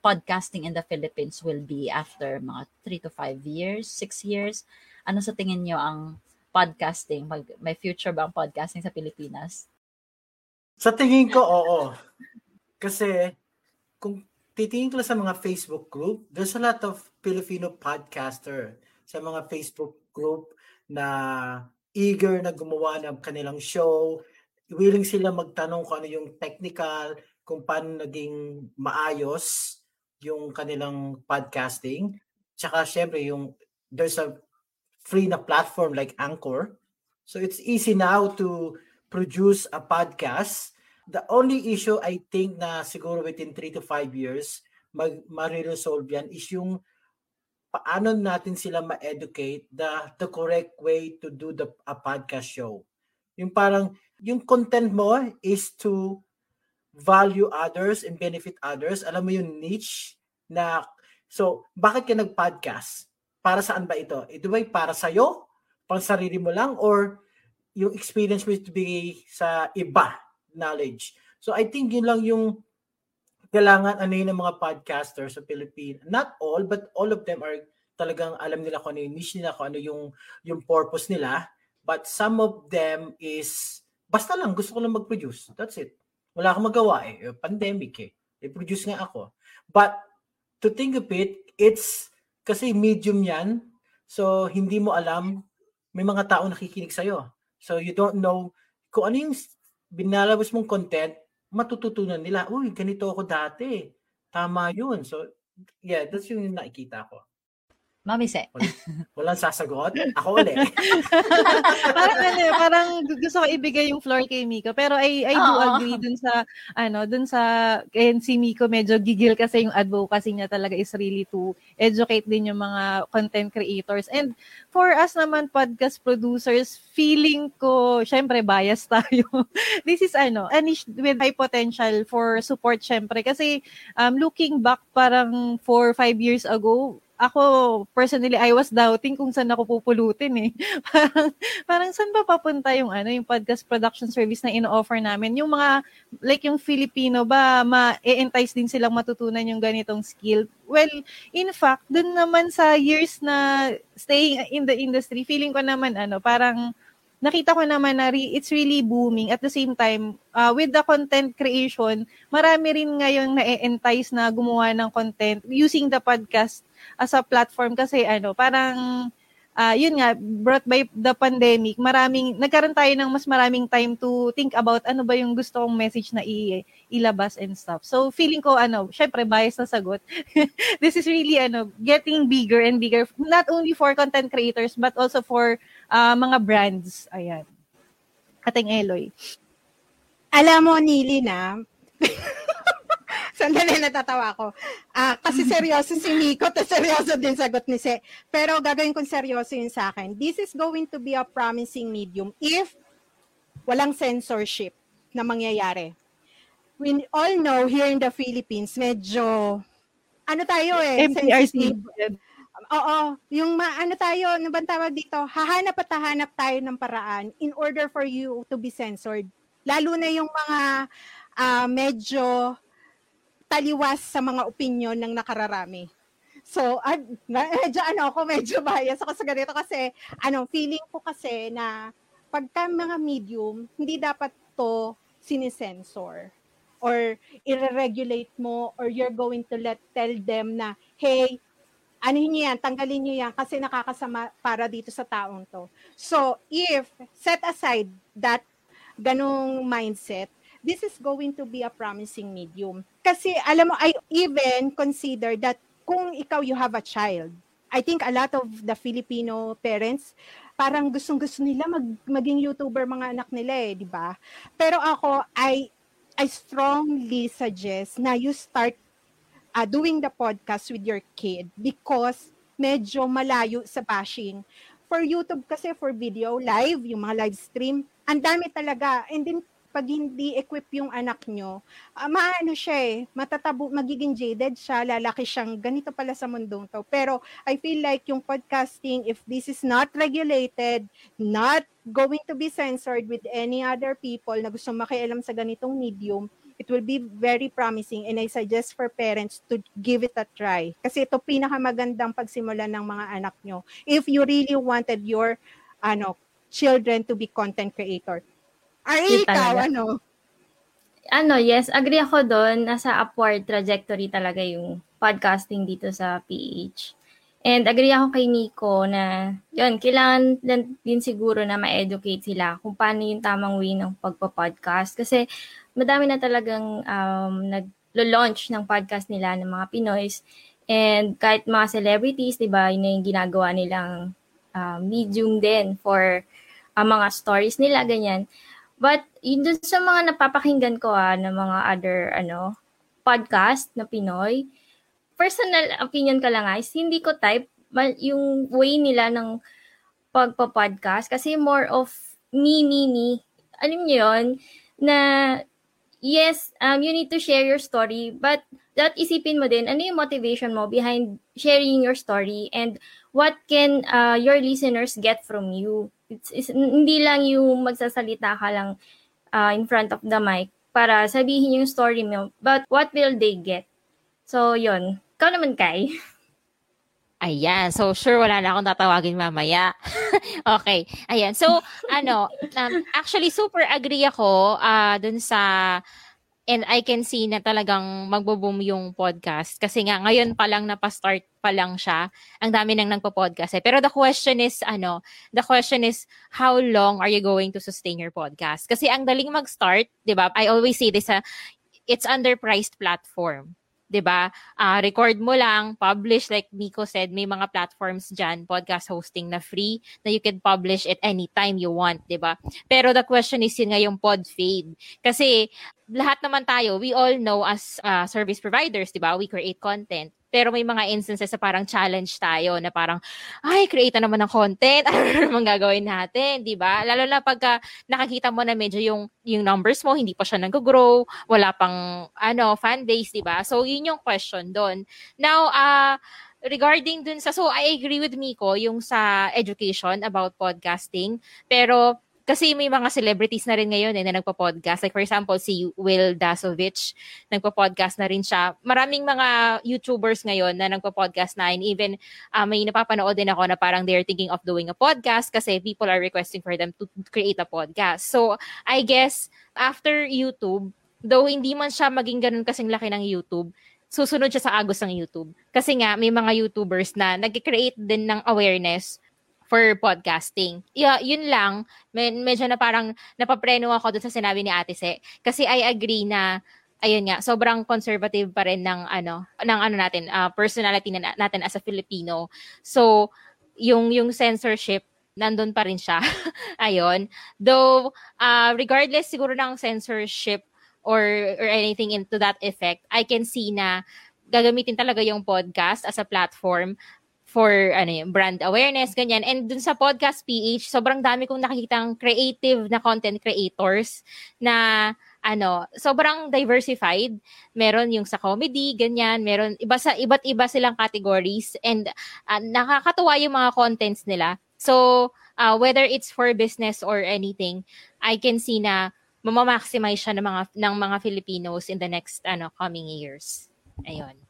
podcasting in the Philippines will be after mga three to five years, six years? Ano sa tingin nyo ang podcasting? Mag, may future ba ang podcasting sa Pilipinas? Sa tingin ko, oo. Kasi kung titingin ko sa mga Facebook group, there's a lot of Filipino podcaster sa mga Facebook group na eager na gumawa ng kanilang show, willing sila magtanong kung ano yung technical, kung paano naging maayos yung kanilang podcasting. Tsaka syempre yung there's a free na platform like Anchor. So it's easy now to produce a podcast. The only issue I think na siguro within 3 to 5 years mag mariresolve yan is yung paano natin sila ma-educate the the correct way to do the a podcast show. Yung parang yung content mo is to value others and benefit others. Alam mo yung niche na so bakit ka nag-podcast? Para saan ba ito? Ito ba para sa iyo? Pang sarili mo lang or yung experience mo to be sa iba knowledge. So I think yun lang yung kailangan ano yun ng mga podcasters sa Philippines. Not all, but all of them are talagang alam nila kung ano yung niche nila, kung ano yung, yung purpose nila. But some of them is, basta lang, gusto ko lang mag-produce. That's it. Wala akong magawa eh. Pandemic eh. I-produce nga ako. But to think of it, it's kasi medium yan. So hindi mo alam, may mga tao nakikinig sa'yo. So you don't know kung ano yung binalabas mong content, matututunan nila, uy, ganito ako dati. Tama yun. So, yeah, that's yung nakikita ko. Mami Se. Walang, sasagot? Ako ulit. parang ano, parang gusto ko ibigay yung floor kay Miko. Pero I, I do agree dun sa, ano, dun sa, kaya si Miko medyo gigil kasi yung advocacy niya talaga is really to educate din yung mga content creators. And for us naman, podcast producers, feeling ko, syempre bias tayo. This is ano, a niche with high potential for support syempre. Kasi um, looking back parang 4 5 years ago, ako, personally, I was doubting kung saan ako pupulutin eh. parang, parang saan ba papunta yung, ano, yung podcast production service na ino-offer namin? Yung mga, like yung Filipino ba, ma-entice din silang matutunan yung ganitong skill? Well, in fact, dun naman sa years na staying in the industry, feeling ko naman, ano, parang, nakita ko naman na re- it's really booming. At the same time, uh, with the content creation, marami rin ngayon na-entice na gumawa ng content using the podcast as a platform kasi ano, parang uh, yun nga, brought by the pandemic, maraming, nagkaroon tayo ng mas maraming time to think about ano ba yung gusto kong message na i- ilabas and stuff. So, feeling ko, ano, syempre, bias na sagot. This is really, ano, getting bigger and bigger, not only for content creators, but also for uh, mga brands. Ayan. Ating Eloy. Alam mo, Nili, na, Sandali, natatawa ako. Uh, kasi seryoso si Nico, to seryoso din sagot ni Se. Pero gagawin kong seryoso yun sa akin. This is going to be a promising medium if walang censorship na mangyayari. We all know here in the Philippines, medyo, ano tayo eh, sensitive. Oo, yung ma, ano tayo, ano bang tawag dito? Hahanap at hahanap tayo ng paraan in order for you to be censored. Lalo na yung mga uh, medyo taliwas sa mga opinion ng nakararami. So, uh, medyo ano ako, medyo bias ako sa ganito kasi ano, feeling ko kasi na pagka mga medium, hindi dapat to sinisensor. or i-regulate mo or you're going to let tell them na, hey, ano niyo yan, tanggalin niyo yan kasi nakakasama para dito sa taong to. So, if set aside that ganong mindset, this is going to be a promising medium. Kasi alam mo, I even consider that kung ikaw you have a child, I think a lot of the Filipino parents parang gustong-gusto nila mag, maging YouTuber mga anak nila eh, di ba? Pero ako, I, I strongly suggest na you start uh, doing the podcast with your kid because medyo malayo sa bashing. For YouTube kasi, for video, live, yung mga live stream, ang dami talaga. And then, pag hindi equip yung anak nyo, uh, maano siya eh, matatabo, magiging jaded siya, lalaki siyang ganito pala sa mundong to. Pero I feel like yung podcasting, if this is not regulated, not going to be censored with any other people na gusto makialam sa ganitong medium, it will be very promising and I suggest for parents to give it a try. Kasi ito pinakamagandang pagsimula ng mga anak nyo. If you really wanted your ano children to be content creator. Ay, ikaw, talaga. ano? Ano, yes, agree ako doon. Nasa upward trajectory talaga yung podcasting dito sa PH. And agree ako kay Nico na, yun, kailangan din siguro na ma-educate sila kung paano yung tamang way ng pagpa-podcast. Kasi madami na talagang um, nag-launch ng podcast nila ng mga Pinoys. And kahit mga celebrities, di ba, yun yung ginagawa nilang uh, medium din for uh, mga stories nila, ganyan. But yun dun sa mga napapakinggan ko ah, ng mga other ano podcast na Pinoy, personal opinion ka lang guys, hindi ko type yung way nila ng pagpa-podcast kasi more of me, me, me. Alam niyo yun, na yes, um, you need to share your story, but that isipin mo din, ano yung motivation mo behind sharing your story and what can uh, your listeners get from you? It's, it's, hindi lang yung magsasalita ka lang uh, in front of the mic para sabihin yung story mo, but what will they get? So, yon Ikaw naman, Kai. Ayan. So, sure, wala na akong tatawagin mamaya. okay. Ayan. So, ano, um, actually, super agree ako uh, dun sa And I can see na talagang magbo-boom yung podcast. Kasi nga, ngayon pa lang napastart pa lang siya. Ang dami nang nagpo-podcast eh. Pero the question is, ano, the question is, how long are you going to sustain your podcast? Kasi ang daling mag-start, di ba? I always say this, uh, it's underpriced platform. 'Di ba? Uh, record mo lang, publish like Miko said, may mga platforms diyan, podcast hosting na free na you can publish it anytime you want, 'di ba? Pero the question is yun nga yung pod fade. Kasi lahat naman tayo, we all know as uh, service providers, 'di ba? We create content. Pero may mga instances sa parang challenge tayo na parang, ay, create na naman ng content. Ano naman gagawin natin, di ba? Lalo na pagka nakakita mo na medyo yung, yung numbers mo, hindi pa siya nag-grow, wala pang, ano, fan base, di ba? So, yun yung question doon. Now, uh, regarding dun sa, so I agree with Miko yung sa education about podcasting, pero kasi may mga celebrities na rin ngayon eh, na nagpa-podcast. Like for example, si Will Dasovich, nagpa-podcast na rin siya. Maraming mga YouTubers ngayon na nagpa-podcast na and even uh, may napapanood din ako na parang they're thinking of doing a podcast kasi people are requesting for them to create a podcast. So, I guess after YouTube, though hindi man siya maging ganun kasing laki ng YouTube, susunod siya sa agos ng YouTube. Kasi nga, may mga YouTubers na nag-create din ng awareness for podcasting. Yeah, yun lang. Med- medyo na parang napapreno ako dun sa sinabi ni Ate Se. Kasi I agree na ayun nga, sobrang conservative pa rin ng ano, ng ano natin, uh, personality na, natin as a Filipino. So, yung yung censorship nandun pa rin siya. ayun. Though uh, regardless siguro ng censorship or or anything into that effect, I can see na gagamitin talaga yung podcast as a platform for ano yung brand awareness, ganyan. And dun sa Podcast PH, sobrang dami kong nakikitang creative na content creators na ano, sobrang diversified. Meron yung sa comedy, ganyan, meron iba sa iba't iba silang categories and uh, nakakatuwa yung mga contents nila. So, uh, whether it's for business or anything, I can see na mamamaximize siya ng mga ng mga Filipinos in the next ano coming years. Ayun.